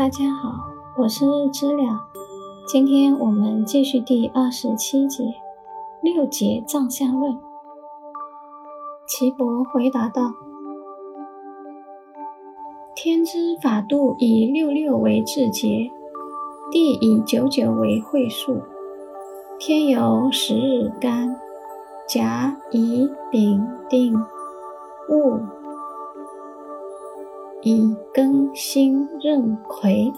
大家好，我是知了。今天我们继续第二十七节六节藏相论。岐伯回答道：“天之法度以六六为至节，地以九九为会数。天有十日干，甲乙丙丁戊。”以庚辛壬癸，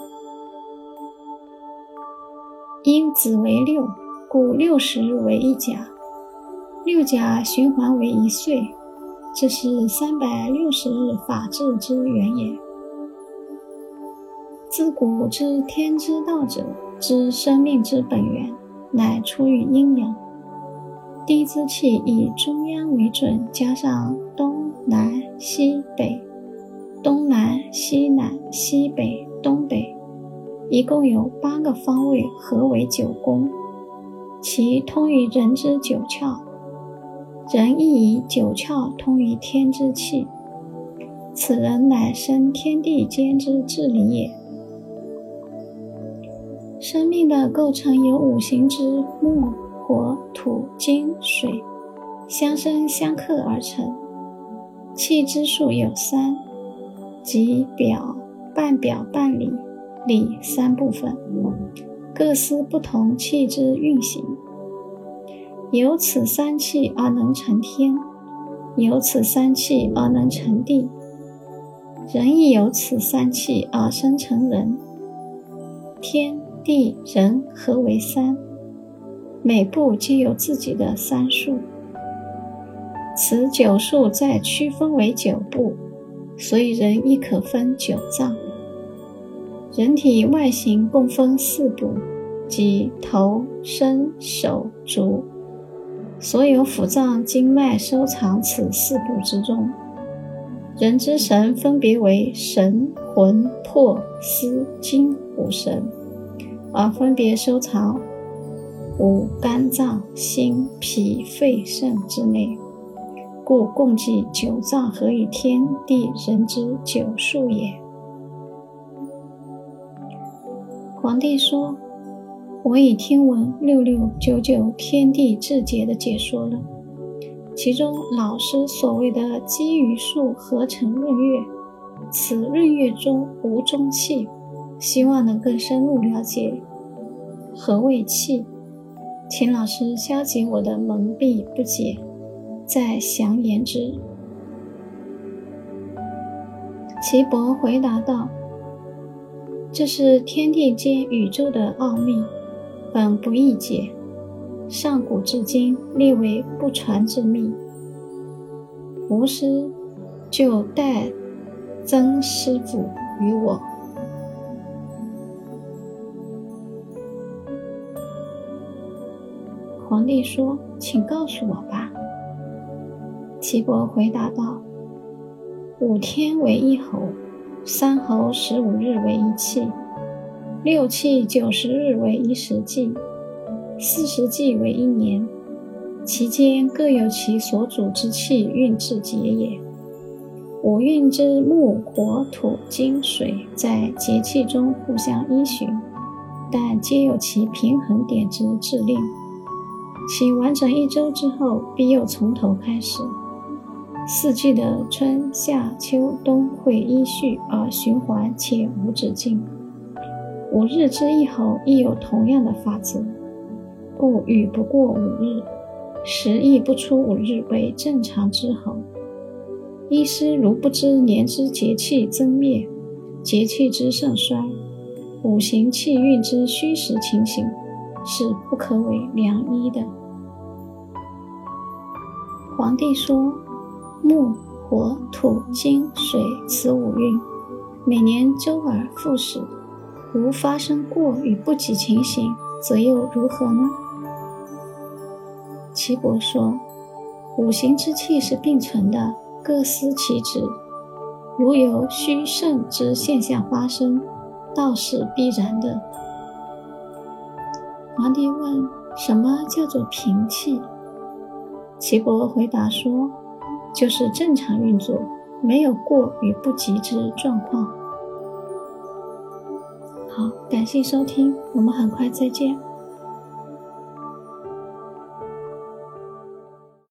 因子为六，故六十为一甲，六甲循环为一岁，这是三百六十日法治之源也。自古之天之道者，知生命之本源，乃出于阴阳。地之气以中央为准，加上东南西北。一共有八个方位，合为九宫。其通于人之九窍，人亦以九窍通于天之气。此人乃生天地间之至理也。生命的构成由五行之木、火、土、金、水相生相克而成，气之数有三。即表、半表、半里、里三部分，各司不同气之运行。由此三气而能成天，由此三气而能成地，人亦由此三气而生成人。天地人合为三，每部皆有自己的三数。此九数再区分为九部。所以人亦可分九脏。人体外形共分四部，即头、身、手、足。所有腑脏经脉收藏此四部之中。人之神分别为神、魂、魄、思、精五神，而分别收藏五肝脏、心、脾、肺、肾之内。故共计九脏合以天地人之九数也。皇帝说：“我已听闻六六九九天地至节的解说了，其中老师所谓的积余数合成闰月，此闰月中无中气，希望能更深入了解何谓气，请老师消解我的蒙蔽不解。”再详言之。岐伯回答道：“这是天地间宇宙的奥秘，本不易解，上古至今列为不传之秘。吾师就代曾师傅于我。”皇帝说：“请告诉我吧。”岐伯回答道：“五天为一候，三候十五日为一气，六气九十日为一时季，四十季为一年。其间各有其所主之气运至节也。五运之木、火、土、金、水，在节气中互相依循，但皆有其平衡点之制令。其完成一周之后，必又从头开始。”四季的春夏秋冬会依序而循环，且无止境。五日之一候亦有同样的法则，故雨不过五日，时亦不出五日为正常之候。医师如不知年之节气增灭、节气之盛衰、五行气运之虚实情形，是不可为良医的。皇帝说。木、火、土、金、水，此五运，每年周而复始。如发生过与不及情形，则又如何呢？岐伯说：“五行之气是并存的，各司其职。如有虚盛之现象发生，倒是必然的。”皇帝问：“什么叫做平气？”岐伯回答说。就是正常运作，没有过与不及之状况。好，感谢收听，我们很快再见。